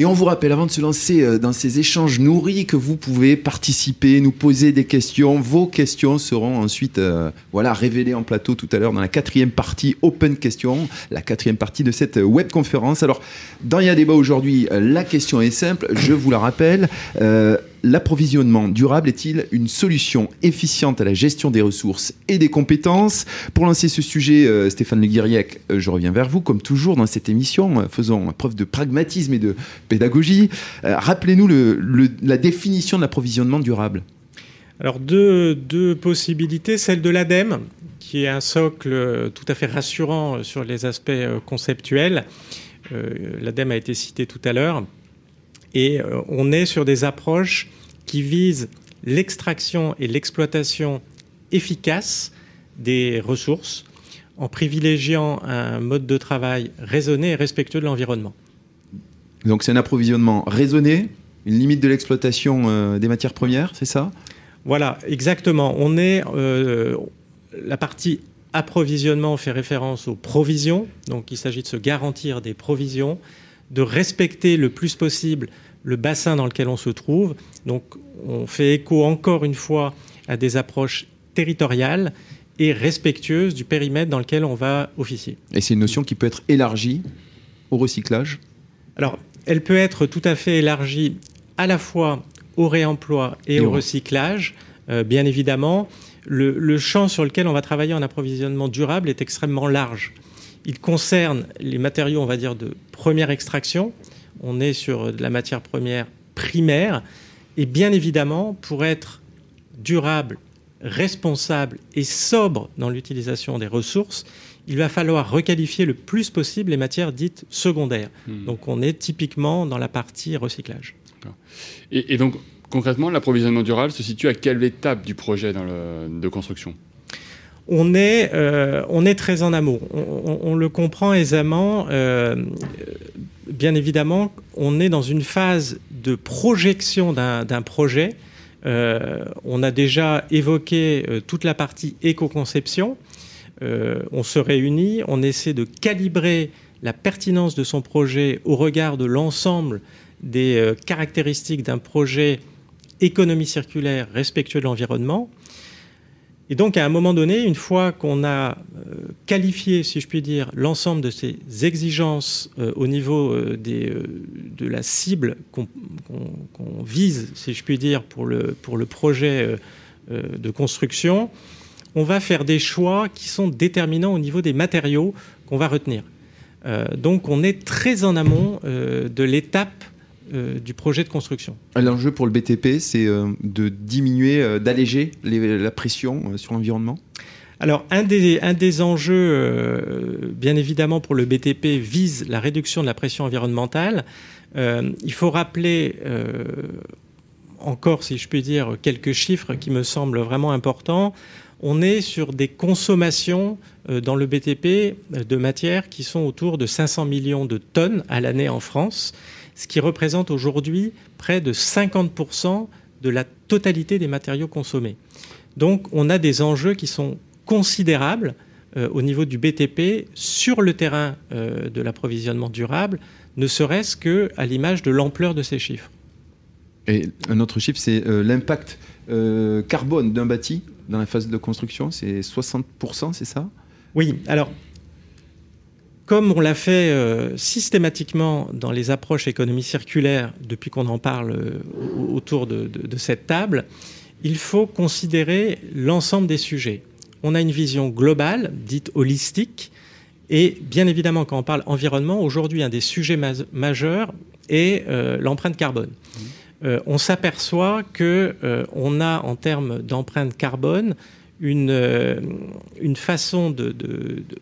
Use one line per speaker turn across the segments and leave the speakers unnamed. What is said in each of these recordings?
Et on vous rappelle, avant de se lancer euh, dans ces échanges nourris, que vous pouvez participer, nous poser des questions. Vos questions seront ensuite euh, voilà, révélées en plateau tout à l'heure dans la quatrième partie Open Question, la quatrième partie de cette web conférence. Alors, dans Il débat aujourd'hui, euh, la question est simple, je vous la rappelle. L'approvisionnement durable est-il une solution efficiente à la gestion des ressources et des compétences Pour lancer ce sujet, Stéphane Le Guiriec, je reviens vers vous, comme toujours dans cette émission, faisons preuve de pragmatisme et de pédagogie. Euh, rappelez-nous la définition de l'approvisionnement durable.
Alors deux, possibilités, celle de l'ADEME, qui est un socle tout à fait rassurant sur les aspects euh, conceptuels. Euh, L'ADEME a été cité tout à l'heure. Et on est sur des approches qui visent l'extraction et l'exploitation efficace des ressources en privilégiant un mode de travail raisonné et respectueux de l'environnement.
Donc c'est un approvisionnement raisonné, une limite de l'exploitation euh, des matières premières, c'est ça?
Voilà, exactement. On est euh, la partie approvisionnement fait référence aux provisions, donc il s'agit de se garantir des provisions, de respecter le plus possible le bassin dans lequel on se trouve. Donc on fait écho encore une fois à des approches territoriales et respectueuses du périmètre dans lequel on va officier.
Et c'est une notion qui peut être élargie au recyclage?
Alors, elle peut être tout à fait élargie à la fois au réemploi et, au recyclage. Euh, bien évidemment, le, champ sur lequel on va travailler en approvisionnement durable est extrêmement large. Il concerne les matériaux, on va dire, de première extraction. On est sur de la matière première primaire. Et bien évidemment, pour être durable, responsable et sobre dans l'utilisation des ressources, il va falloir requalifier le plus possible les matières dites secondaires. Hmm. Donc on est typiquement dans la partie recyclage.
Et, donc concrètement, l'approvisionnement durable se situe à quelle étape du projet de construction?
On est, euh, on est très en amont. On, le comprend aisément. Euh, bien évidemment, on est dans une phase de projection d'un projet. Euh, on a déjà évoqué toute la partie éco-conception. Euh, on se réunit, on essaie de calibrer la pertinence de son projet au regard de l'ensemble des euh, caractéristiques d'un projet économie circulaire respectueux de l'environnement. Et donc, à un moment donné, une fois qu'on a euh, qualifié, si je puis dire, l'ensemble de ces exigences au niveau de la cible qu'on vise, si je puis dire, pour le, pour le projet de construction, on va faire des choix qui sont déterminants au niveau des matériaux qu'on va retenir. Euh, donc on est très en amont euh, de l'étape euh, du projet de construction.
L'enjeu pour le BTP, c'est de diminuer, d'alléger la pression sur l'environnement?
Alors, un des, un des enjeux, bien évidemment, pour le BTP vise la réduction de la pression environnementale. il faut rappeler encore, si je puis dire, quelques chiffres qui me semblent vraiment importants on est sur des consommations euh, dans le BTP euh, de matières qui sont autour de 500 millions de tonnes à l'année en France, ce qui représente aujourd'hui près de 50% de la totalité des matériaux consommés. Donc on a des enjeux qui sont considérables euh, au niveau du BTP sur le terrain de l'approvisionnement durable, ne serait-ce qu'à l'image de l'ampleur de ces chiffres.
Et un autre chiffre, c'est l'impact carbone d'un bâti dans la phase de construction C'est 60%, c'est ça?
Oui, alors comme on l'a fait euh, systématiquement dans les approches économie circulaire depuis qu'on en parle euh, autour de, cette table, il faut considérer l'ensemble des sujets. On a une vision globale, dite holistique, et bien évidemment, quand on parle environnement, aujourd'hui, un des sujets majeurs est euh, l'empreinte carbone. Mmh. On s'aperçoit que on a en termes d'empreinte carbone une, euh, une façon de,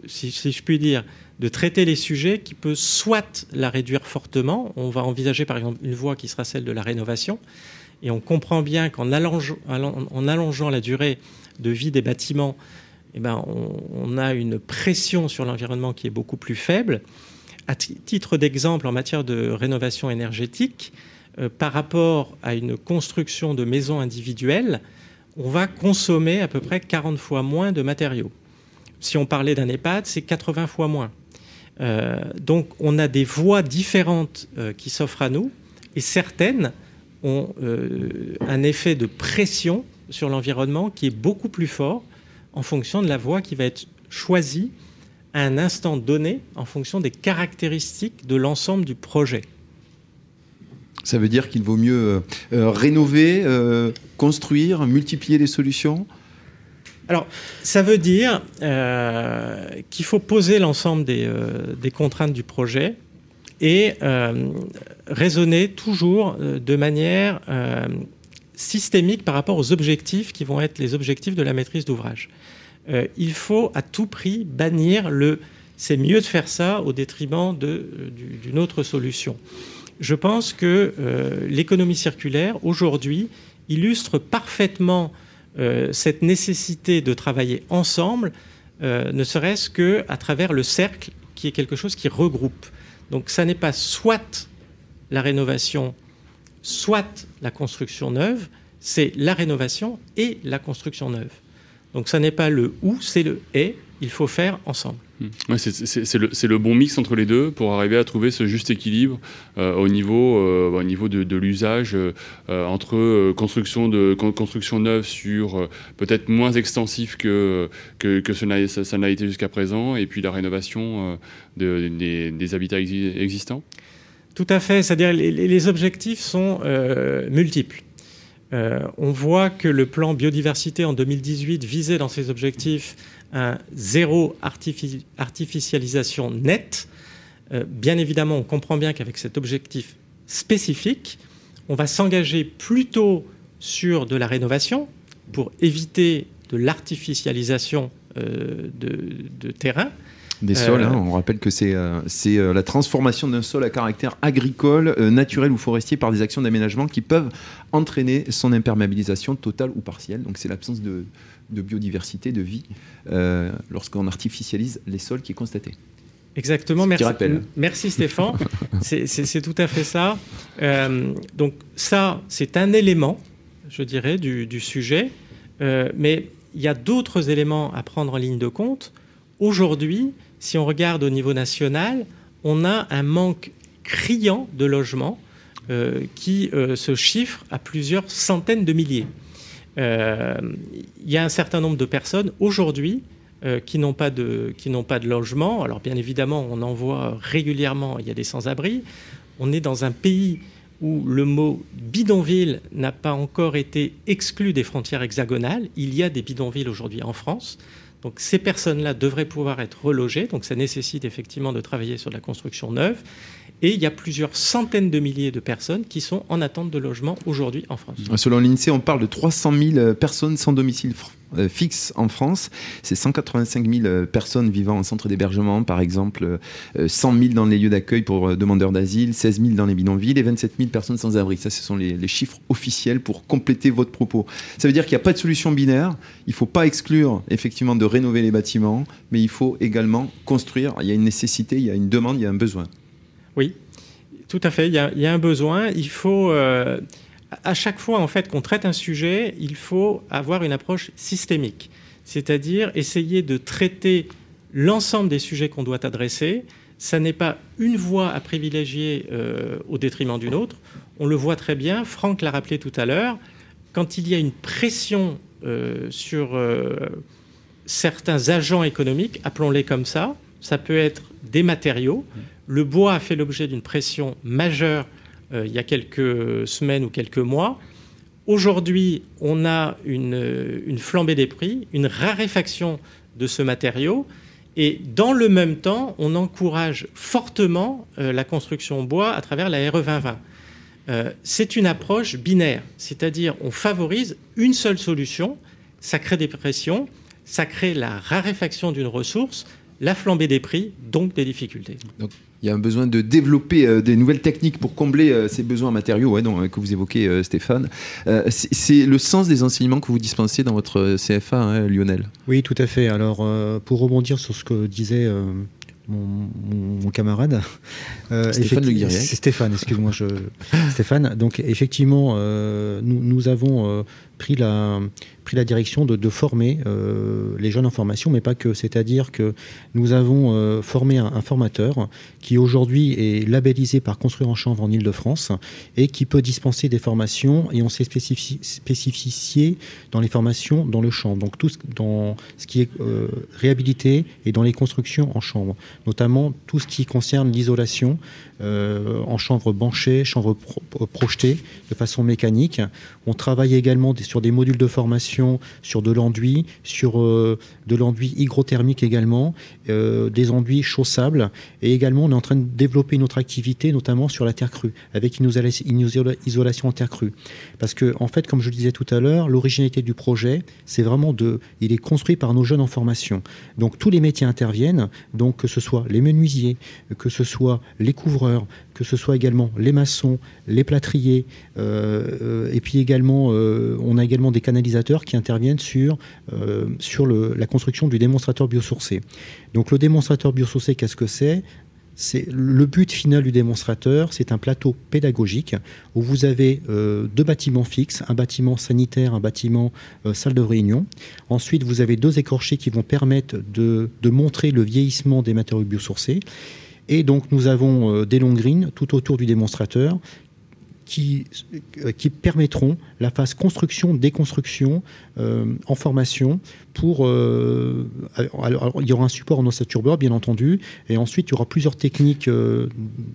si, je puis dire, de traiter les sujets qui peut soit la réduire fortement. On va envisager par exemple une voie qui sera celle de la rénovation. Et on comprend bien qu'en allongeant, en allongeant la durée de vie des bâtiments, eh ben, on, a une pression sur l'environnement qui est beaucoup plus faible. À titre d'exemple, en matière de rénovation énergétique, euh, par rapport à une construction de maisons individuelles, on va consommer à peu près 40 fois moins de matériaux. Si on parlait d'un EHPAD, c'est 80 fois moins. donc on a des voies différentes qui s'offrent à nous et certaines ont un effet de pression sur l'environnement qui est beaucoup plus fort en fonction de la voie qui va être choisie à un instant donné en fonction des caractéristiques de l'ensemble du projet.
Ça veut dire qu'il vaut mieux euh, euh, rénover, euh, construire, multiplier les solutions?
Alors, ça veut dire qu'il faut poser l'ensemble des, des, contraintes du projet et raisonner toujours de manière systémique par rapport aux objectifs qui vont être les objectifs de la maîtrise d'ouvrage. Il faut à tout prix bannir le c'est mieux de faire ça au détriment d'une autre solution. Je pense que euh, l'économie circulaire, aujourd'hui, illustre parfaitement euh, cette nécessité de travailler ensemble, ne serait-ce qu'à travers le cercle, qui est quelque chose qui regroupe. Donc ça n'est pas soit la rénovation, soit la construction neuve, c'est la rénovation et la construction neuve. Donc ça n'est pas le ou, c'est le et. Il faut faire ensemble.
C'est le, bon mix entre les deux pour arriver à trouver ce juste équilibre euh, au niveau, euh, au niveau de, l'usage euh, entre construction, de, construction neuve sur peut-être moins extensif que, que, ça n'a été jusqu'à présent et puis la rénovation des, habitats existants
Tout à fait, c'est-à-dire les objectifs sont multiples. Euh, on voit que le plan biodiversité en 2018 visait dans ses objectifs un zéro artificialisation nette. Euh, bien évidemment, on comprend bien qu'avec cet objectif spécifique, on va s'engager plutôt sur de la rénovation pour éviter de l'artificialisation euh, de, terrain
des sols. Hein. Euh, on rappelle que c'est euh, euh, la transformation d'un sol à caractère agricole, naturel ou forestier par des actions d'aménagement qui peuvent entraîner son imperméabilisation totale ou partielle. Donc c'est l'absence de, biodiversité, de vie, lorsqu'on artificialise les sols qui est constaté.
Exactement, merci, merci Stéphane. c'est tout à fait ça. donc ça, c'est un élément, je dirais, du, du sujet, mais il y a d'autres éléments à prendre en ligne de compte. Aujourd'hui, si on regarde au niveau national, on a un manque criant de logements euh, qui euh, se chiffre à plusieurs centaines de milliers. Euh, il y a un certain nombre de personnes aujourd'hui qui n'ont pas de qui n'ont pas de logement. Alors bien évidemment, on en voit régulièrement. Il y a des sans-abri. On est dans un pays où le mot bidonville n'a pas encore été exclu des frontières hexagonales. Il y a des bidonvilles aujourd'hui en France. Donc ces personnes-là devraient pouvoir être relogées, donc ça nécessite effectivement de travailler sur la construction neuve. Et il y a plusieurs centaines de milliers de personnes qui sont en attente de logement aujourd'hui en France.
Selon l'INSEE, on parle de 300 000 personnes sans domicile euh, fixe en France. C'est 185 000 euh, personnes vivant en centre d'hébergement, par exemple, 100 euh, 000 dans les lieux d'accueil pour demandeurs d'asile, 16 000 dans les bidonvilles et 27 000 personnes sans abri. Ça, ce sont les, chiffres officiels pour compléter votre propos. Ça veut dire qu'il n'y a pas de solution binaire. Il ne faut pas exclure effectivement de rénover les bâtiments, mais il faut également construire. Il y a une nécessité, il y a une demande, il y a un besoin.
Oui, tout à fait. Il y a, un besoin. Il faut à chaque fois qu'on traite un sujet, il faut avoir une approche systémique, c'est-à-dire essayer de traiter l'ensemble des sujets qu'on doit adresser. Ça n'est pas une voie à privilégier euh, au détriment d'une autre. On le voit très bien. Franck l'a rappelé tout à l'heure. Quand il y a une pression euh, sur euh, certains agents économiques, appelons-les comme ça, ça peut être des matériaux. Le bois a fait l'objet d'une pression majeure il y a quelques semaines ou quelques mois. Aujourd'hui, on a une, flambée des prix, une raréfaction de ce matériau. Et dans le même temps, on encourage fortement euh, la construction bois à travers la RE 2020. Euh, c'est une approche binaire, c'est-à-dire on favorise une seule solution, ça crée des pressions, ça crée la raréfaction d'une ressource, la flambée des prix, donc des difficultés.
Il y a un besoin de développer euh, des nouvelles techniques pour combler euh, ces besoins matériaux ouais, donc, que vous évoquez, euh, Stéphane. c'est le sens des enseignements que vous dispensez dans votre CFA, hein, Lionel?
Oui, tout à fait. Alors, pour rebondir sur ce que disait mon, camarade.
Stéphane Le
Stéphane, excuse-moi, je... Stéphane. Donc effectivement, nous, nous, avons pris la, pris la direction de, former euh, les jeunes en formation, mais pas que. C'est-à-dire que nous avons euh, formé un, formateur qui aujourd'hui est labellisé par Construire en Chambre en Ile-de-France et qui peut dispenser des formations et on s'est spécifié dans les formations dans le champ. Donc tout ce, dans ce qui est euh, réhabilité et dans les constructions en chambre, notamment tout ce qui concerne l'isolation en chambre banchée, chambre projetée de façon mécanique. On travaille également sur des modules de formation sur de l'enduit, sur euh, de l'enduit hygrothermique également, euh, des enduits chaussables. Et également, on est en train de développer une autre activité, notamment sur la terre crue, avec une, isolation en terre crue. Parce que, en fait, comme je le disais tout à l'heure, l'originalité du projet, c'est vraiment de. Il est construit par nos jeunes en formation. Donc, tous les métiers interviennent, donc que ce soit les menuisiers, que ce soit les couvreurs, que ce soit également les maçons, les plâtriers, euh, et puis également, on a également des canalisateurs qui interviennent sur, euh, sur la construction du démonstrateur biosourcé. Donc le démonstrateur biosourcé, qu'est-ce que c'est? C'est le but final du démonstrateur, c'est un plateau pédagogique où vous avez euh, deux bâtiments fixes, un bâtiment sanitaire, un bâtiment euh, salle de réunion. Ensuite, vous avez deux écorchés qui vont permettre de, de montrer le vieillissement des matériaux biosourcés. Et donc, nous avons des longues grines tout autour du démonstrateur qui, euh, qui permettront la phase construction, déconstruction euh, en formation pour... Euh, alors, il y aura un support en ossature beurre, bien entendu, et ensuite il y aura plusieurs techniques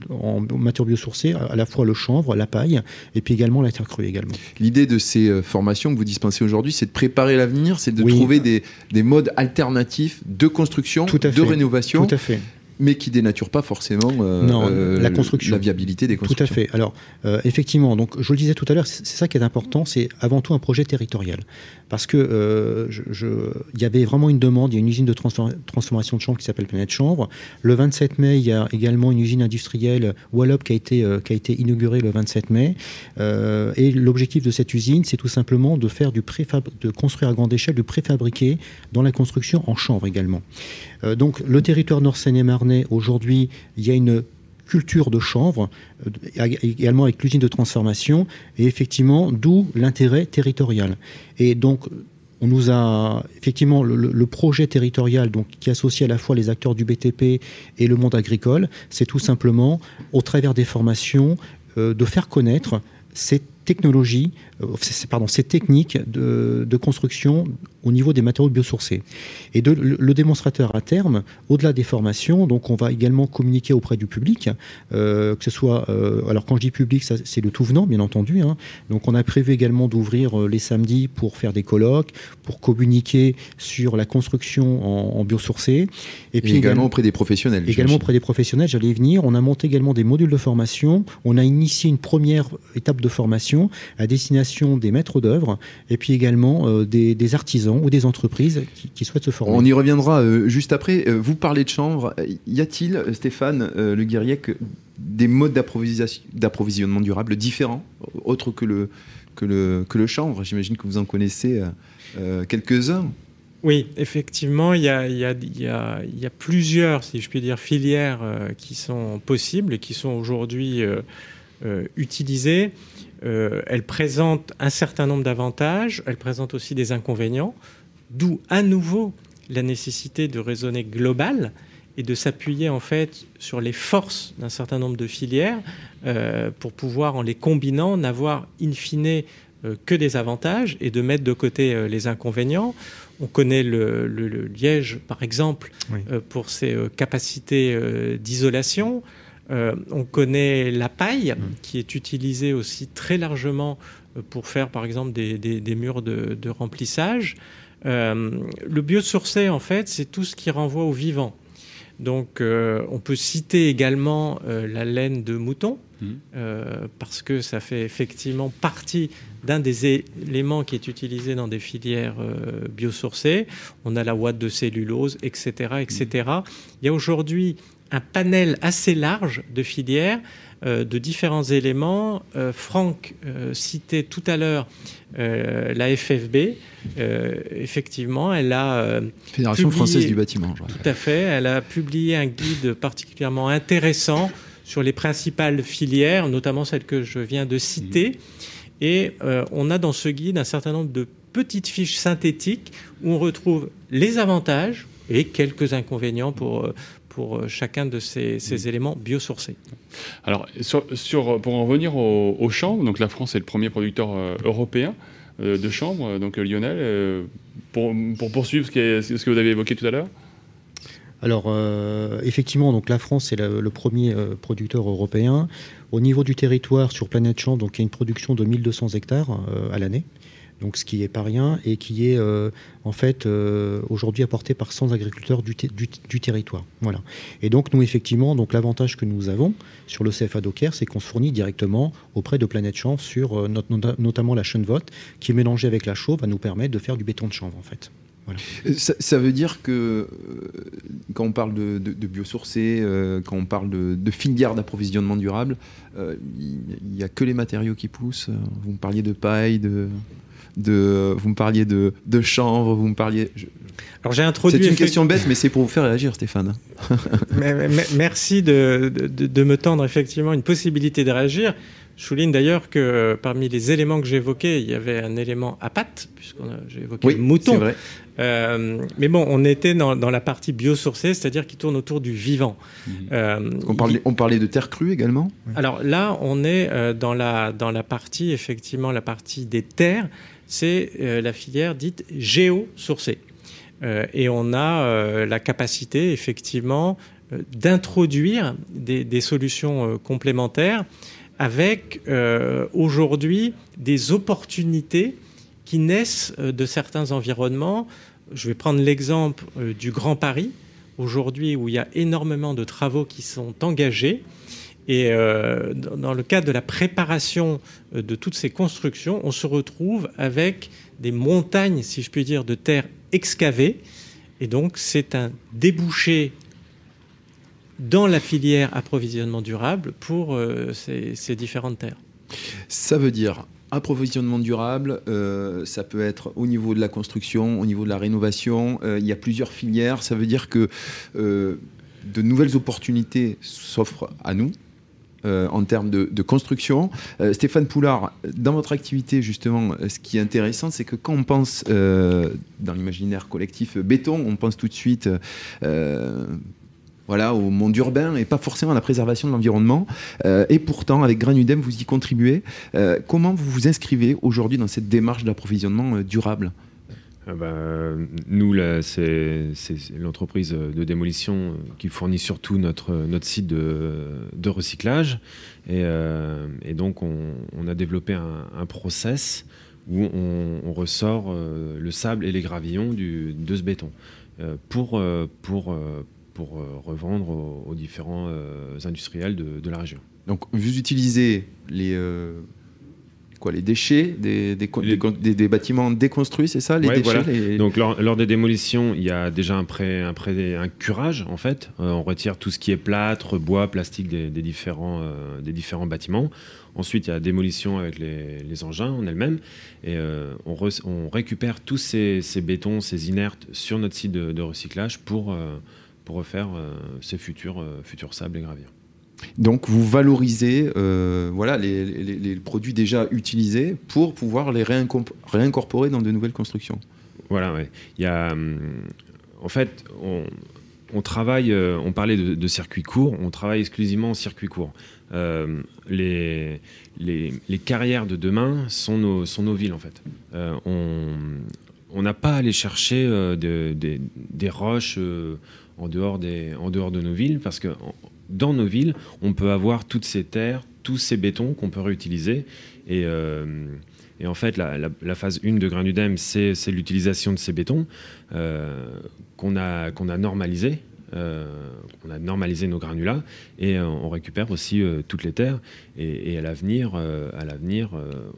en matière biosourcée, à la fois le chanvre, la paille, et puis également la terre crue également.
L'idée de ces formations que vous dispensez aujourd'hui, c'est de préparer l'avenir, c'est de trouver des, des, modes alternatifs de construction, de rénovation.
Tout à fait
mais qui dénature pas forcément euh, euh, la construction, la viabilité des constructions.
Tout à fait. Alors euh, effectivement, donc je le disais tout à l'heure, c'est ça qui est important, c'est avant tout un projet territorial, parce que je, il y avait vraiment une demande, il y a une usine de transformation de chanvre qui s'appelle Planète Chanvre. Le 27 mai, il y a également une usine industrielle Wallop qui a été qui a été inaugurée le 27 mai, et l'objectif de cette usine, c'est tout simplement de faire du préfab, de construire à grande échelle du préfabriqué dans la construction en chanvre également. Euh, donc le territoire nord-seine-et-marnais, aujourd'hui, il y a une culture de chanvre, euh, également avec l'usine de transformation, et effectivement, d'où l'intérêt territorial. Et donc, on nous a effectivement le, projet territorial donc, qui associe à la fois les acteurs du BTP et le monde agricole, c'est tout simplement, au travers des formations, euh, de faire connaître cette technologie, euh, pardon, ces techniques de, construction au niveau des matériaux biosourcés. Et de, le, démonstrateur à terme, au-delà des formations, donc on va également communiquer auprès du public, euh, que ce soit, euh, alors quand je dis public, c'est le tout venant, bien entendu. Hein. donc on a prévu également d'ouvrir les samedis pour faire des colloques, pour communiquer sur la construction en, biosourcé.
Et, puis également, auprès des professionnels.
Également auprès des professionnels, j'allais y venir. On a monté également des modules de formation. On a initié une première étape de formation à destination des maîtres d'œuvre et puis également des artisans ou des entreprises qui, souhaitent se former.
On y reviendra euh, juste après. Euh, vous parlez de chanvre. Y a-t-il, Stéphane euh, Le Guiriec, des modes d'approvisionnement durable différents, autres que le, que le, que le chanvre? J'imagine que vous en connaissez quelques-uns.
Oui, effectivement, il y, a, il, y a, il, y a, il y a, plusieurs, si je puis dire, filières qui sont possibles et qui sont aujourd'hui utilisées. Euh, elle présente un certain nombre d'avantages, elle présente aussi des inconvénients, d'où à nouveau la nécessité de raisonner global et de s'appuyer en fait sur les forces d'un certain nombre de filières euh, pour pouvoir, en les combinant, n'avoir in fine euh, que des avantages et de mettre de côté les inconvénients. On connaît le, liège, par exemple, pour ses capacités d'isolation. Euh, on connaît la paille, qui est utilisée aussi très largement euh, pour faire, par exemple, des, murs de, remplissage. Euh, le biosourcé, en fait, c'est tout ce qui renvoie au vivant. Donc, on peut citer également la laine de mouton, mm. parce que ça fait effectivement partie d'un des éléments qui est utilisé dans des filières biosourcées. On a la ouate de cellulose, etc., etc. Il y a aujourd'hui un panel assez large de filières, euh, de différents éléments. Euh, Franck euh, citait tout à l'heure la FFB. effectivement, elle a...
Fédération française du bâtiment.
Tout à fait. Elle a publié un guide particulièrement intéressant sur les principales filières, notamment celle que je viens de citer. Et on a dans ce guide un certain nombre de petites fiches synthétiques où on retrouve les avantages et quelques inconvénients pour, pour chacun de ces, ces éléments biosourcés.
Alors, sur, pour en revenir au, au champ, donc la France est le premier producteur européen. Euh, de chambre. Donc euh, Lionel, euh, pour, poursuivre ce, que vous avez évoqué tout à l'heure
alors effectivement, donc la France est le, premier producteur européen. Au niveau du territoire sur Planète Champ, donc il y a une production de 1200 hectares à l'année donc ce qui n'est pas rien et qui est euh, en fait euh, aujourd'hui apporté par 100 agriculteurs du, territoire. Voilà. Et donc nous effectivement, l'avantage que nous avons sur le CFA Docker, c'est qu'on se fournit directement auprès de Planète Champ sur euh, notamment la vote qui est mélangée avec la chaux va nous permettre de faire du béton de chanvre en fait.
Ça, veut dire que quand on parle de, de, biosourcé, quand on parle de, de filière d'approvisionnement durable, il n'y a que les matériaux qui poussent. Vous me parliez de paille, de de, vous me parliez de, de chanvre, vous me parliez.
Alors j'ai introduit.
C'est une question bête, mais c'est pour vous faire réagir, Stéphane.
merci de, de, me tendre effectivement une possibilité de réagir. Je souligne d'ailleurs que parmi les éléments que j'ai évoqués, il y avait un élément à pattes, puisque j'ai évoqué le mouton. Vrai. Euh, mais bon, on était dans, dans la partie biosourcée, c'est-à-dire qui tourne autour du vivant.
Mhm. Euh, on, parlait, on, parlait, de terre crue également
Alors là, on est euh, dans, la, dans la partie, effectivement, la partie des terres c'est euh, la filière dite géosourcée. Euh, et on a euh, la capacité, effectivement, d'introduire des, solutions complémentaires avec aujourd'hui des opportunités qui naissent de certains environnements. Je vais prendre l'exemple du Grand Paris, aujourd'hui où il y a énormément de travaux qui sont engagés et euh, dans le cadre de la préparation euh, de toutes ces constructions, on se retrouve avec des montagnes, si je puis dire, de terre excavées. Et donc, c'est un débouché dans la filière approvisionnement durable pour euh, ces, différentes terres.
Ça veut dire approvisionnement durable, ça peut être au niveau de la construction, au niveau de la rénovation. il y a plusieurs filières. Ça veut dire que de nouvelles opportunités s'offrent à nous, euh, en termes de, construction. Euh, Stéphane Poulard, dans votre activité, justement, euh, ce qui est intéressant, c'est que quand on pense dans l'imaginaire collectif béton, on pense tout de suite voilà, au monde urbain et pas forcément à la préservation de l'environnement. et pourtant, avec Granudem, vous y contribuez. comment vous vous inscrivez aujourd'hui dans cette démarche d'approvisionnement durable?
Ah bah, nous, c'est l'entreprise de démolition qui fournit surtout notre, notre site de, recyclage. Et, euh, donc, on, a développé un, process où on, ressort euh, le sable et les gravillons du, de ce béton euh, pour, pour, pour revendre aux, aux différents industriels de, de, la région.
Donc, vous utilisez les les déchets des, des, bâtiments déconstruits, c'est ça les déchets,
Donc lors, des démolitions, il y a déjà un, pré, un, un curage en fait. Euh, on retire tout ce qui est plâtre, bois, plastique des, différents, euh, des différents bâtiments. Ensuite, il y a la démolition avec les, engins en elles-mêmes. Et euh, on, on, récupère tous ces, bétons, ces inertes sur notre site de, recyclage pour, pour refaire ces futurs, futurs sables et graviers.
Donc vous valorisez euh, voilà, les, produits déjà utilisés pour pouvoir les réincorporer dans de nouvelles constructions.
Voilà, ouais. Il y a, en fait, on, travaille, euh, on parlait de, de, circuit court, on travaille exclusivement en circuit court. Euh, les, les, carrières de demain sont nos, sont nos villes, en fait. on n'a pas à aller chercher des roches en, dehors des, en dehors de nos villes parce que dans nos villes, on peut avoir toutes ces terres, tous ces bétons qu'on peut réutiliser. Et, euh, en fait, la, phase 1 de Granudem, c'est l'utilisation de ces bétons euh, qu'on a, qu'on a normalisé. Euh, on a normalisé nos granulats et on récupère aussi toutes les terres. Et, et à l'avenir, à l'avenir,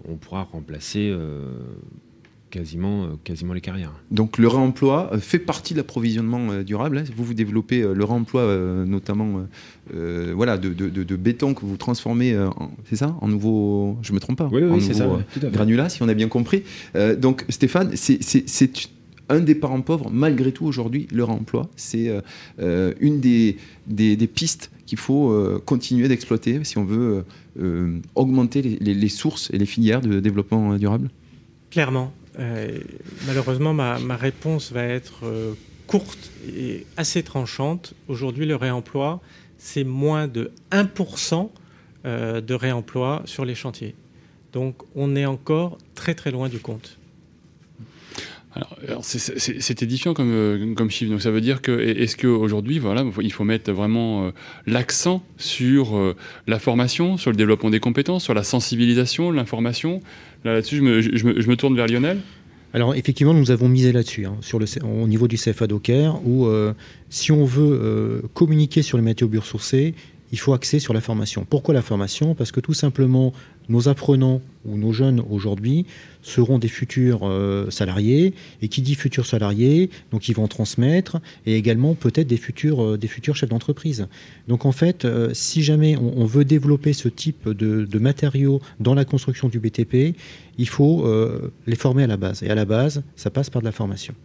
on pourra remplacer quasiment, euh, quasiment les carrières.
Donc le réemploi euh, fait partie de l'approvisionnement euh, durable. Hein. Vous, vous développez le réemploi notamment voilà, de, de, béton que vous transformez, c'est ça En nouveau, je ne me trompe pas
Oui,
oui
c'est ça.
granulat, si on a bien compris. donc Stéphane, c'est un des parents pauvres, malgré tout, aujourd'hui, leur emploi. C'est une des, des, pistes qu'il faut continuer d'exploiter si on veut augmenter les, sources et les filières de développement durable
Clairement. Malheureusement, ma, réponse va être courte et assez tranchante. Aujourd'hui, le réemploi, c'est moins de 1% euh, de réemploi sur les chantiers. Donc on est encore très très loin du compte.
Alors, c'est édifiant comme, euh, comme chiffre. Donc ça veut dire que est-ce qu'aujourd'hui, voilà, il faut mettre vraiment euh, l'accent sur la formation, sur le développement des compétences, sur la sensibilisation, l'information? Là-dessus, je, me, tourne vers Lionel.
Alors effectivement, nous avons misé là-dessus, hein, au niveau du CFA Docker, où euh, si on veut euh, communiquer sur les matériaux biosourcés, il faut axer sur la formation. Pourquoi la formation? Parce que tout simplement, nos apprenants ou nos jeunes aujourd'hui seront des futurs euh, salariés, et qui dit futurs salariés, donc ils vont transmettre, et également peut-être des futurs, euh, chefs d'entreprise. Donc en fait, euh, si jamais on, veut développer ce type de, de, matériaux dans la construction du BTP, il faut les former à la base. Et à la base, ça passe par de la formation.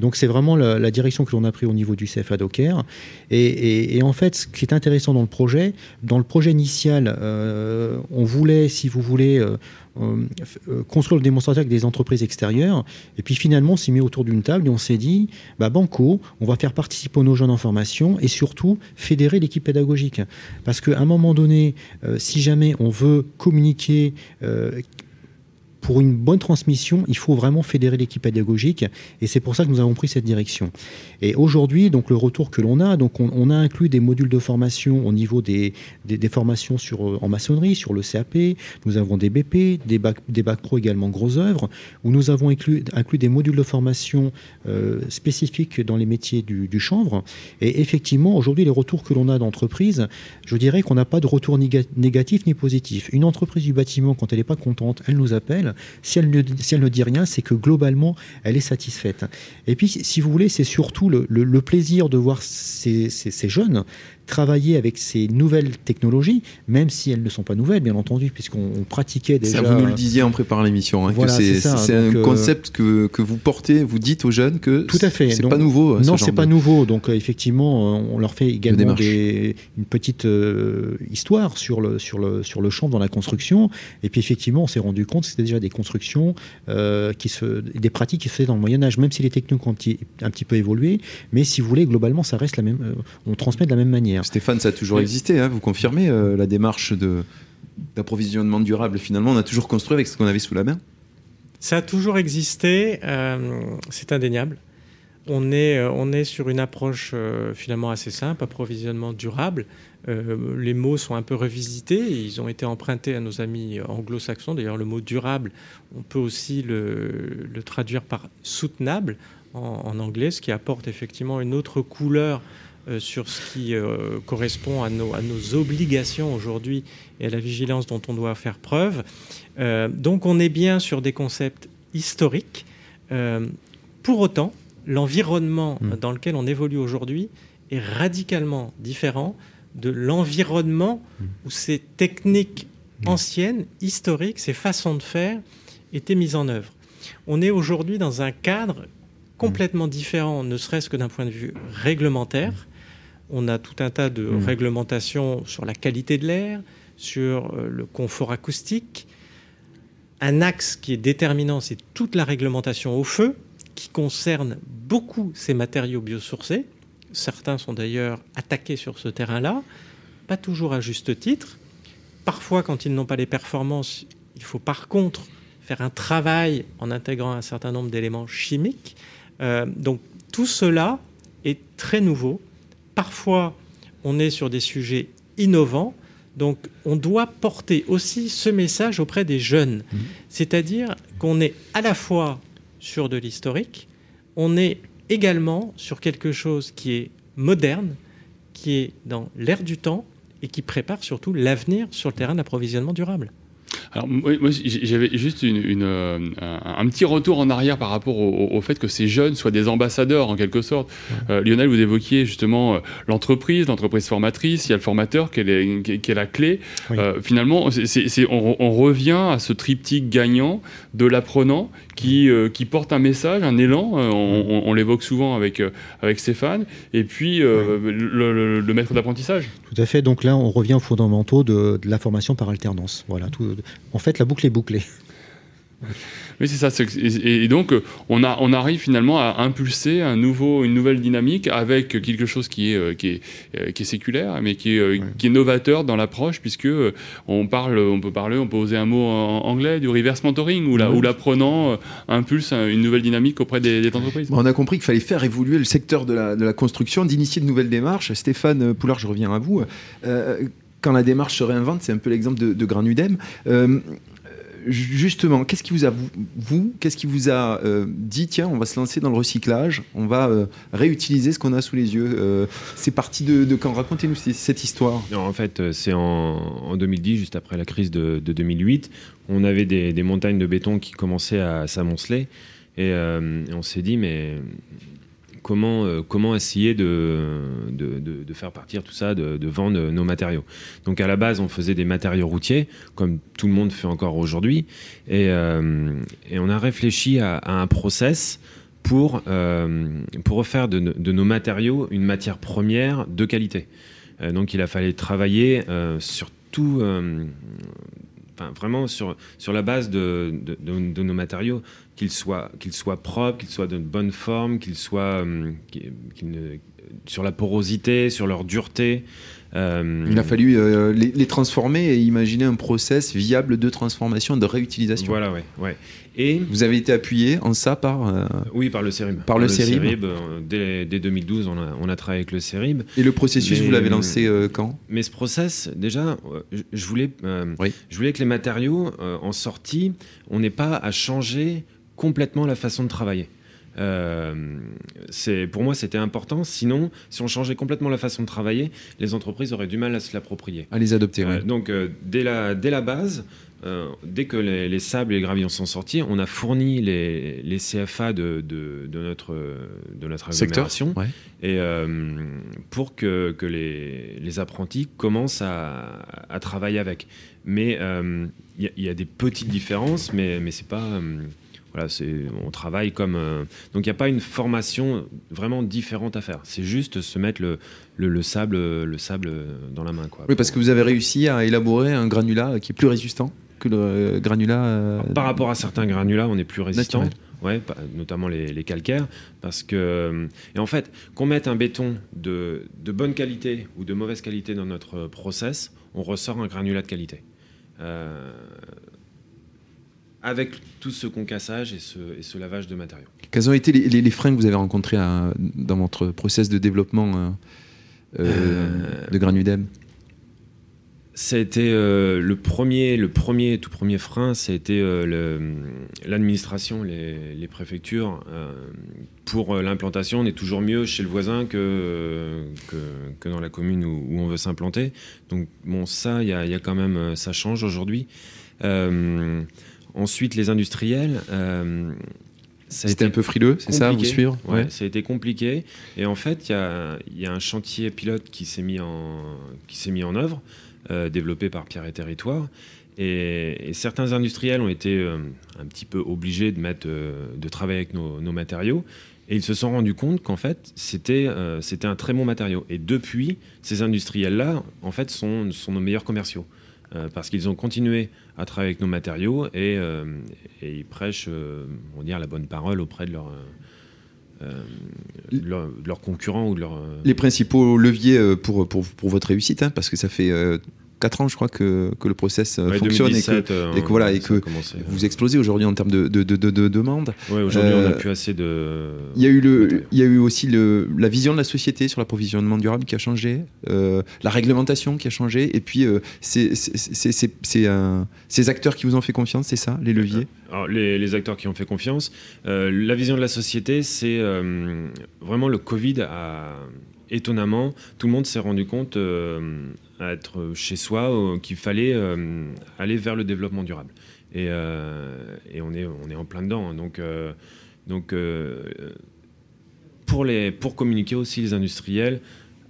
Donc c'est vraiment la, direction que l'on a pris au niveau du CFA Docker. Et, en fait, ce qui est intéressant dans le projet, dans le projet initial, euh, on voulait, si vous voulez, euh, euh, construire le démonstrateur avec des entreprises extérieures. Et puis finalement, on s'est mis autour d'une table et on s'est dit, bah, Banco, on va faire participer nos jeunes en formation et surtout fédérer l'équipe pédagogique. Parce qu'à un moment donné, si jamais on veut communiquer pour une bonne transmission, il faut vraiment fédérer l'équipe pédagogique et c'est pour ça que nous avons pris cette direction. Et aujourd'hui, donc le retour que l'on a, donc on, a inclus des modules de formation au niveau des, des, formations sur, euh, en maçonnerie, sur le CAP, nous avons des BP, des bacs, des bacs pro également gros œuvres, où nous avons inclus, inclus des modules de formation euh, spécifiques dans les métiers du, du chanvre. Et effectivement, aujourd'hui, les retours que l'on a d'entreprise, je dirais qu'on n'a pas de retour négatif ni positif. Une entreprise du bâtiment, quand elle n'est pas contente, elle nous appelle si elle ne, dit rien, c'est que globalement, elle est satisfaite. Et puis, si vous voulez, c'est surtout le, plaisir de voir ces jeunes travailler avec ces nouvelles technologies, même si elles ne sont pas nouvelles, bien entendu, puisqu'on pratiquait déjà.
Ça, vous nous le disiez en préparant l'émission, hein, c'est un euh, concept que, que, vous portez, vous dites aux jeunes que
tout à fait.
C'est pas nouveau.
Non, c'est pas nouveau. Donc euh, effectivement, on leur fait également des, une petite euh, histoire sur le sur le sur le champ dans la construction. Et puis effectivement, on s'est rendu compte que c'était déjà des constructions qui se, des pratiques qui se faisaient dans le Moyen Âge, même si les techniques ont un petit, un petit peu évolué. Mais si vous voulez, globalement, ça reste la même. on transmet de la même manière.
Stéphane, ça a toujours existé, hein, vous confirmez euh, la démarche d'approvisionnement durable Finalement, on a toujours construit avec ce qu'on avait sous la main
Ça a toujours existé, euh, c'est indéniable. On est, euh, on est sur une approche finalement assez simple, approvisionnement durable. les mots sont un peu revisités, ils ont été empruntés à nos amis anglo-saxons. D'ailleurs, le mot durable, on peut aussi le, traduire par soutenable en, en, anglais, ce qui apporte effectivement une autre couleur euh, sur ce qui euh, correspond à nos, à nos obligations aujourd'hui et à la vigilance dont on doit faire preuve. Euh, donc on est bien sur des concepts historiques. pour autant, l'environnement mmh. dans lequel on évolue aujourd'hui est radicalement différent de l'environnement mmh. où ces techniques mmh. anciennes, historiques, ces façons de faire étaient mises en œuvre. On est aujourd'hui dans un cadre complètement différent, ne serait-ce que d'un point de vue réglementaire, on a tout un tas de mmh. réglementations sur la qualité de l'air, sur euh, le confort acoustique. Un axe qui est déterminant, c'est toute la réglementation au feu, qui concerne beaucoup ces matériaux biosourcés. Certains sont d'ailleurs attaqués sur ce terrain-là, pas toujours à juste titre. Parfois, quand ils n'ont pas les performances, il faut par contre faire un travail en intégrant un certain nombre d'éléments chimiques. Euh, donc tout cela est très nouveau parfois on est sur des sujets innovants, donc on doit porter aussi ce message auprès des jeunes, mmh. c'est-à-dire qu'on est à la fois sur de l'historique, on est également sur quelque chose qui est moderne, qui est dans l'air du temps et qui prépare surtout l'avenir sur le terrain d'approvisionnement durable.
Alors, moi, j'avais juste une, euh, un, petit retour en arrière par rapport au, fait que ces jeunes soient des ambassadeurs, en quelque sorte. Euh, Lionel, vous évoquiez justement euh, l'entreprise, l'entreprise formatrice, il y a le formateur qui est, qui est la clé. finalement, on, revient à ce triptyque gagnant de l'apprenant qui, qui porte un message, un élan, on, l'évoque souvent avec, avec Stéphane, et puis le, maître d'apprentissage.
Tout à fait, donc là, on revient aux fondamentaux de, de la formation par alternance. Voilà, tout, en fait, la boucle est bouclée.
Oui, c'est ça. Et, donc, on, a, on arrive finalement à impulser un nouveau, une nouvelle dynamique avec quelque chose qui est, euh, qui est, euh, qui est séculaire, mais qui est, euh, qui est novateur dans l'approche, puisque on, parle, on peut parler, on peut oser un mot en anglais, du reverse mentoring, où l'apprenant impulse une nouvelle dynamique auprès des, entreprises.
on a compris qu'il fallait faire évoluer le secteur de la, de la construction, d'initier de nouvelles démarches. Stéphane Poulard, je reviens à vous quand la démarche se réinvente, c'est un peu l'exemple de, de Granudem. Euh, justement, qu'est-ce qui vous a, vous, qu'est-ce qui vous a euh, dit, tiens, on va se lancer dans le recyclage, on va euh, réutiliser ce qu'on a sous les yeux C'est parti de, quand? Racontez-nous cette histoire.
en fait, c'est en, 2010, juste après la crise de, 2008. On avait des, des, montagnes de béton qui commençaient à s'amonceler. Et on s'est dit, mais comment, euh, comment essayer de, de, faire partir tout ça, de, vendre nos matériaux. Donc à la base, on faisait des matériaux routiers, comme tout le monde fait encore aujourd'hui, et, euh, on a réfléchi à, un process pour, euh, pour refaire de, nos matériaux une matière première de qualité. donc il a fallu travailler sur tout vraiment sur, sur la base de, de, nos matériaux, qu'ils soient, qu'ils soient propres, qu'ils soient de bonne forme, qu'ils soient euh, sur la porosité, sur leur dureté.
Euh, Il a fallu euh, les, transformer et imaginer un process viable de transformation, de réutilisation.
Voilà, ouais. ouais.
Et vous avez été appuyé en ça par
euh, oui par le CERIB.
Par, le, CERIB.
dès, 2012, on a, on a, travaillé avec le CERIB.
Et le processus, vous l'avez lancé quand?
Mais ce process, déjà, je voulais, je voulais que les matériaux en sortie, on n'ait pas à changer complètement la façon de travailler. Euh, pour moi, c'était important. Sinon, si on changeait complètement la façon de travailler, les entreprises auraient du mal à se l'approprier.
À les adopter.
Euh, donc, euh, dès, la, dès la base, euh, dès que les, sables et les gravillons sont sortis, on a fourni les, les CFA de, de, de, notre, de notre agglomération et, pour que, que les, les, apprentis commencent à, à, travailler avec. Mais il y, y, a des petites différences, mais, mais c'est pas voilà, on travaille comme. Euh, donc il n'y a pas une formation vraiment différente à faire. C'est juste se mettre le, le, sable, le sable dans la main. Quoi,
oui, parce que vous avez réussi à élaborer un granulat qui est plus résistant que le granulat. Euh,
par rapport à certains granulats, on est plus résistant. Ouais, notamment les, calcaires, parce que et en fait, qu'on mette un béton de, de, bonne qualité ou de mauvaise qualité dans notre process, on ressort un granulat de qualité. Euh, avec tout ce concassage et ce, et ce, lavage de matériaux.
Quels ont été les, les, freins que vous avez rencontrés dans votre process de développement euh, euh, de Granudem
ça a été euh, le premier, le premier, tout premier frein, ça a été l'administration, les, les, préfectures. pour l'implantation, on est toujours mieux chez le voisin que, que, que dans la commune où, où on veut s'implanter. Donc bon, ça, il y, y a, quand même, ça change aujourd'hui. Ensuite, les industriels.
Euh, C'était un peu frileux, c'est ça, vous suivre?
Ouais. ça a été compliqué. Et en fait, il y, a, un chantier pilote qui s'est mis, en, mis en œuvre, euh, développé par Pierre et Territoire. Et, certains industriels ont été euh, un petit peu obligés de, mettre, de travailler avec nos, matériaux. Et ils se sont rendus compte qu'en fait, c'était c'était un très bon matériau. Et depuis, ces industriels-là, en fait, sont, sont nos meilleurs commerciaux. Euh, parce qu'ils ont continué à travailler avec nos matériaux et, euh, ils prêchent, euh, on dire, la bonne parole auprès de leurs leur, concurrents ou de leurs...
Les principaux leviers pour, pour, pour votre réussite, hein, parce que ça fait 4 ans, je crois, que, que le process euh, fonctionne et que, euh, et que, voilà, et que vous explosez aujourd'hui en termes de, de, de, de demande.
Oui, aujourd'hui, on n'a euh, plus assez de.
Il y a eu, le, il y a eu aussi le, la vision de la société sur l'approvisionnement durable qui a changé, la réglementation qui a changé, et puis c'est ces acteurs qui vous ont fait confiance, c'est ça, les leviers?
Alors, les, les, acteurs qui ont fait confiance. la vision de la société, c'est vraiment le Covid a étonnamment, tout le monde s'est rendu compte à être chez soi qu'il fallait aller vers le développement durable. Et, on, est, on est en plein dedans. Hein. Donc, donc pour, les, pour communiquer aussi, les industriels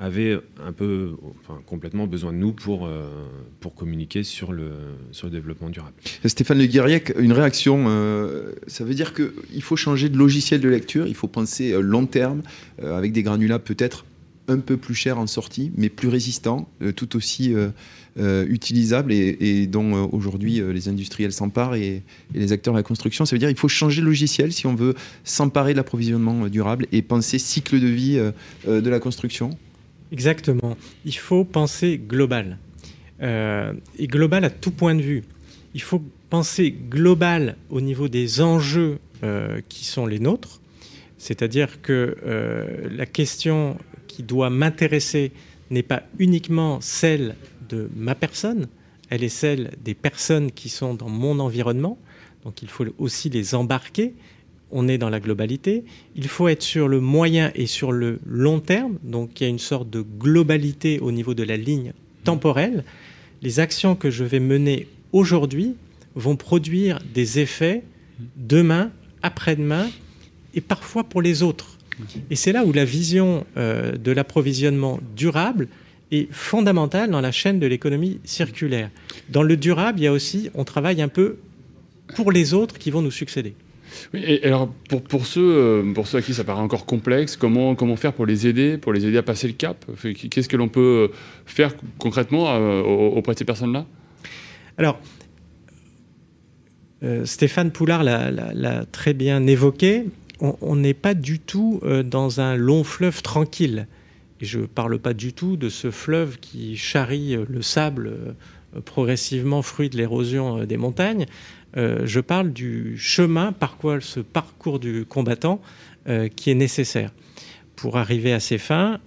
avaient un peu, enfin, complètement besoin de nous pour, euh, pour communiquer sur le, sur le développement durable.
Stéphane Le Guiriec, une réaction, euh, ça veut dire qu'il faut changer de logiciel de lecture, il faut penser euh, long terme, avec des granulats peut-être un peu plus chers en sortie, mais plus résistants, tout aussi euh, utilisables et, dont euh, aujourd'hui euh, les industriels s'emparent et, les acteurs de la construction. Ça veut dire qu'il faut changer de logiciel si on veut s'emparer de l'approvisionnement durable et penser cycle de vie de la construction
Exactement. Il faut penser global. et global à tout point de vue. Il faut penser global au niveau des enjeux qui sont les nôtres. C'est-à-dire que la question qui doit m'intéresser n'est pas uniquement celle de ma personne, elle est celle des personnes qui sont dans mon environnement. Donc il faut aussi les embarquer. On est dans la globalité. Il faut être sur le moyen et sur le long terme. Donc il y a une sorte de globalité au niveau de la ligne temporelle. Les actions que je vais mener aujourd'hui vont produire des effets demain, après-demain et parfois pour les autres. Et c'est là où la vision euh, de l'approvisionnement durable est fondamentale dans la chaîne de l'économie circulaire. Dans le durable, il y a aussi, on travaille un peu pour les autres qui vont nous succéder.
et alors pour, pour, ceux, euh, pour ceux à qui ça paraît encore complexe, comment, comment faire pour les aider, pour les aider à passer le cap? Qu'est-ce que l'on peut faire concrètement euh, auprès de ces personnes-là?
Alors, euh, Stéphane Poulard l'a très bien évoqué, on n'est pas du tout dans un long fleuve tranquille. Et je ne parle pas du tout de ce fleuve qui charrie le sable euh, progressivement, fruit de l'érosion euh, des montagnes. Euh, je parle du chemin par quoi ce parcours du combattant qui est nécessaire pour arriver à ses fins.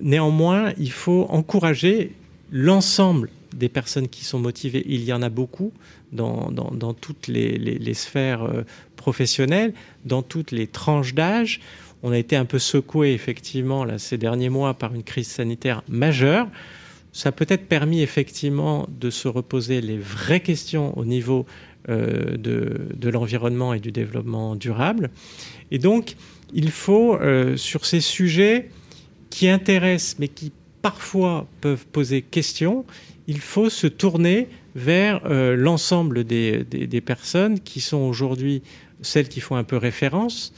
néanmoins, il faut encourager l'ensemble des personnes qui sont motivées. Il y en a beaucoup dans, toutes les sphères professionnelles, dans toutes les tranches d'âge on a été un peu secoué effectivement ces derniers mois par une crise sanitaire majeure. Ça a peut-être permis effectivement de se reposer les vraies questions au niveau euh, de, l'environnement et du développement durable. Et donc, il faut, euh, sur ces sujets qui intéressent mais qui parfois peuvent poser question, il faut se tourner vers euh, l'ensemble des, personnes qui sont aujourd'hui celles qui font un peu référence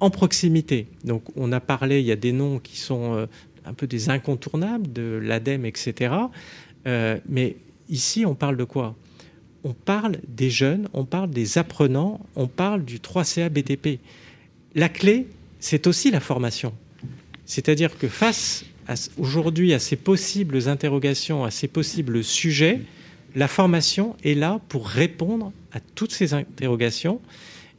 en proximité. Donc on a parlé, il y a des noms qui sont euh, un peu des incontournables de l'ADEME, etc. Euh, mais ici, on parle de quoi? On parle des jeunes, on parle des apprenants, on parle du 3CA BTP. La clé, c'est aussi la formation. C'est-à-dire que face aujourd'hui à ces possibles interrogations, à ces possibles sujets, la formation est là pour répondre à toutes ces interrogations.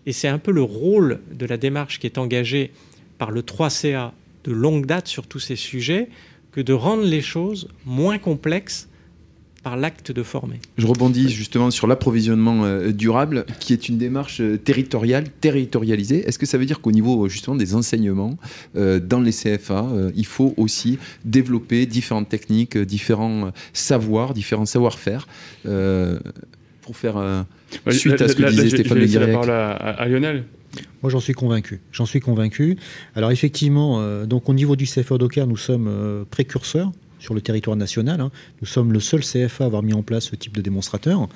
Et c'est un peu le rôle de la démarche qui est engagée par le 3CA de longue date sur tous ces sujets que de rendre les choses moins complexes par l'acte de former.
Je rebondis justement sur l'approvisionnement euh, durable, qui est une démarche euh, territoriale, territorialisée. Est-ce que ça veut dire qu'au niveau justement des enseignements euh, dans les CFA, il faut aussi développer différentes techniques, différents savoirs, différents savoir-faire pour faire suite à ce que disait Stéphane Le
la parole à, Lionel.
Moi, j'en suis convaincu. J'en suis convaincu. Alors, effectivement, euh, donc au niveau du CFA Docker, nous sommes euh, précurseurs sur le territoire national. Hein. Nous sommes le seul CFA à avoir mis en place ce type de démonstrateur.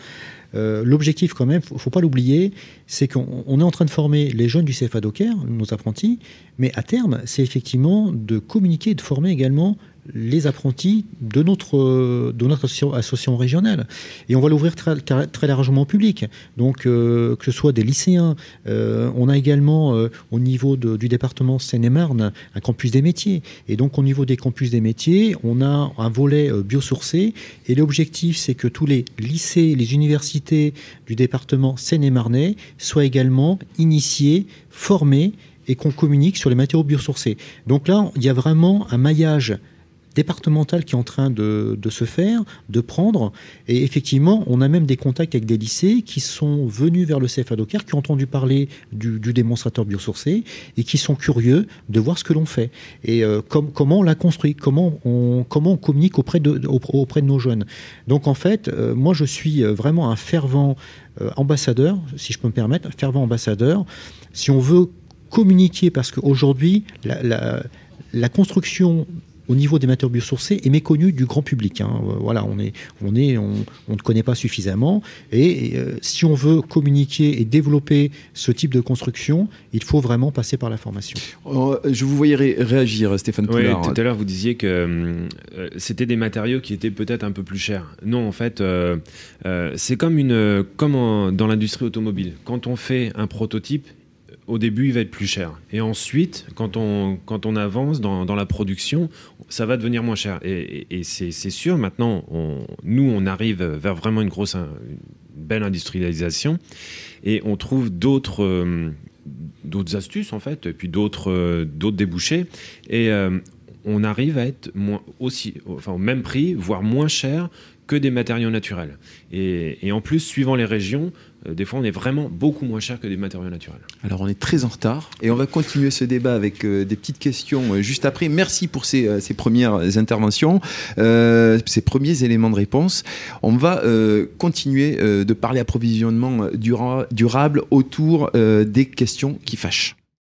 Euh, l'objectif, quand même, il ne faut pas l'oublier, c'est qu'on est en train de former les jeunes du CFA Docker, nos apprentis, mais à terme, c'est effectivement de communiquer et de former également les apprentis de notre, association, régionale. Et on va l'ouvrir très, très, largement au public. Donc, euh, que ce soit des lycéens, euh, on a également euh, au niveau du département Seine-et-Marne un campus des métiers. Et donc, au niveau des campus des métiers, on a un volet biosourcé. Et l'objectif, c'est que tous les lycées, les universités du département Seine-et-Marnais soient également initiés, formés et qu'on communique sur les matériaux biosourcés. Donc là, il y a vraiment un maillage départementale qui est en train de, se faire, de prendre. Et effectivement, on a même des contacts avec des lycées qui sont venus vers le CFA Docker, qui ont entendu parler du, démonstrateur biosourcé et qui sont curieux de voir ce que l'on fait et euh, comment on l'a construit, comment on, communique auprès de, auprès de nos jeunes. Donc en fait, euh, moi je suis vraiment un fervent ambassadeur, si je peux me permettre, un fervent ambassadeur. Si on veut communiquer, parce qu'aujourd'hui, la construction au niveau des matériaux biosourcés est méconnu du grand public. Hein. Euh, voilà, on est, on est, on, ne connaît pas suffisamment. Et, euh, si on veut communiquer et développer ce type de construction, il faut vraiment passer par la formation.
Oh, je vous voyais réagir, Stéphane Poulard.
tout à l'heure, vous disiez que euh, c'était des matériaux qui étaient peut-être un peu plus chers. Non, en fait, c'est comme une, comme dans l'industrie automobile. Quand on fait un prototype, au début, il va être plus cher. Et ensuite, quand on, quand on avance dans, dans la production, ça va devenir moins cher. Et, et, c'est sûr, maintenant, on, nous, on arrive vers vraiment une grosse, belle industrialisation et on trouve d'autres. Euh, d'autres astuces en fait, et puis d'autres euh, débouchés, et euh, on arrive à être aussi, enfin, au même prix, voire moins cher que des matériaux naturels. Et, en plus, suivant les régions, des fois on est vraiment beaucoup moins cher que des matériaux naturels.
Alors on est très en retard et on va continuer ce débat avec euh, des petites questions euh, juste après. Merci pour ces, ces premières interventions, ces premiers éléments de réponse. On va continuer de parler approvisionnement durable autour des questions qui fâchent.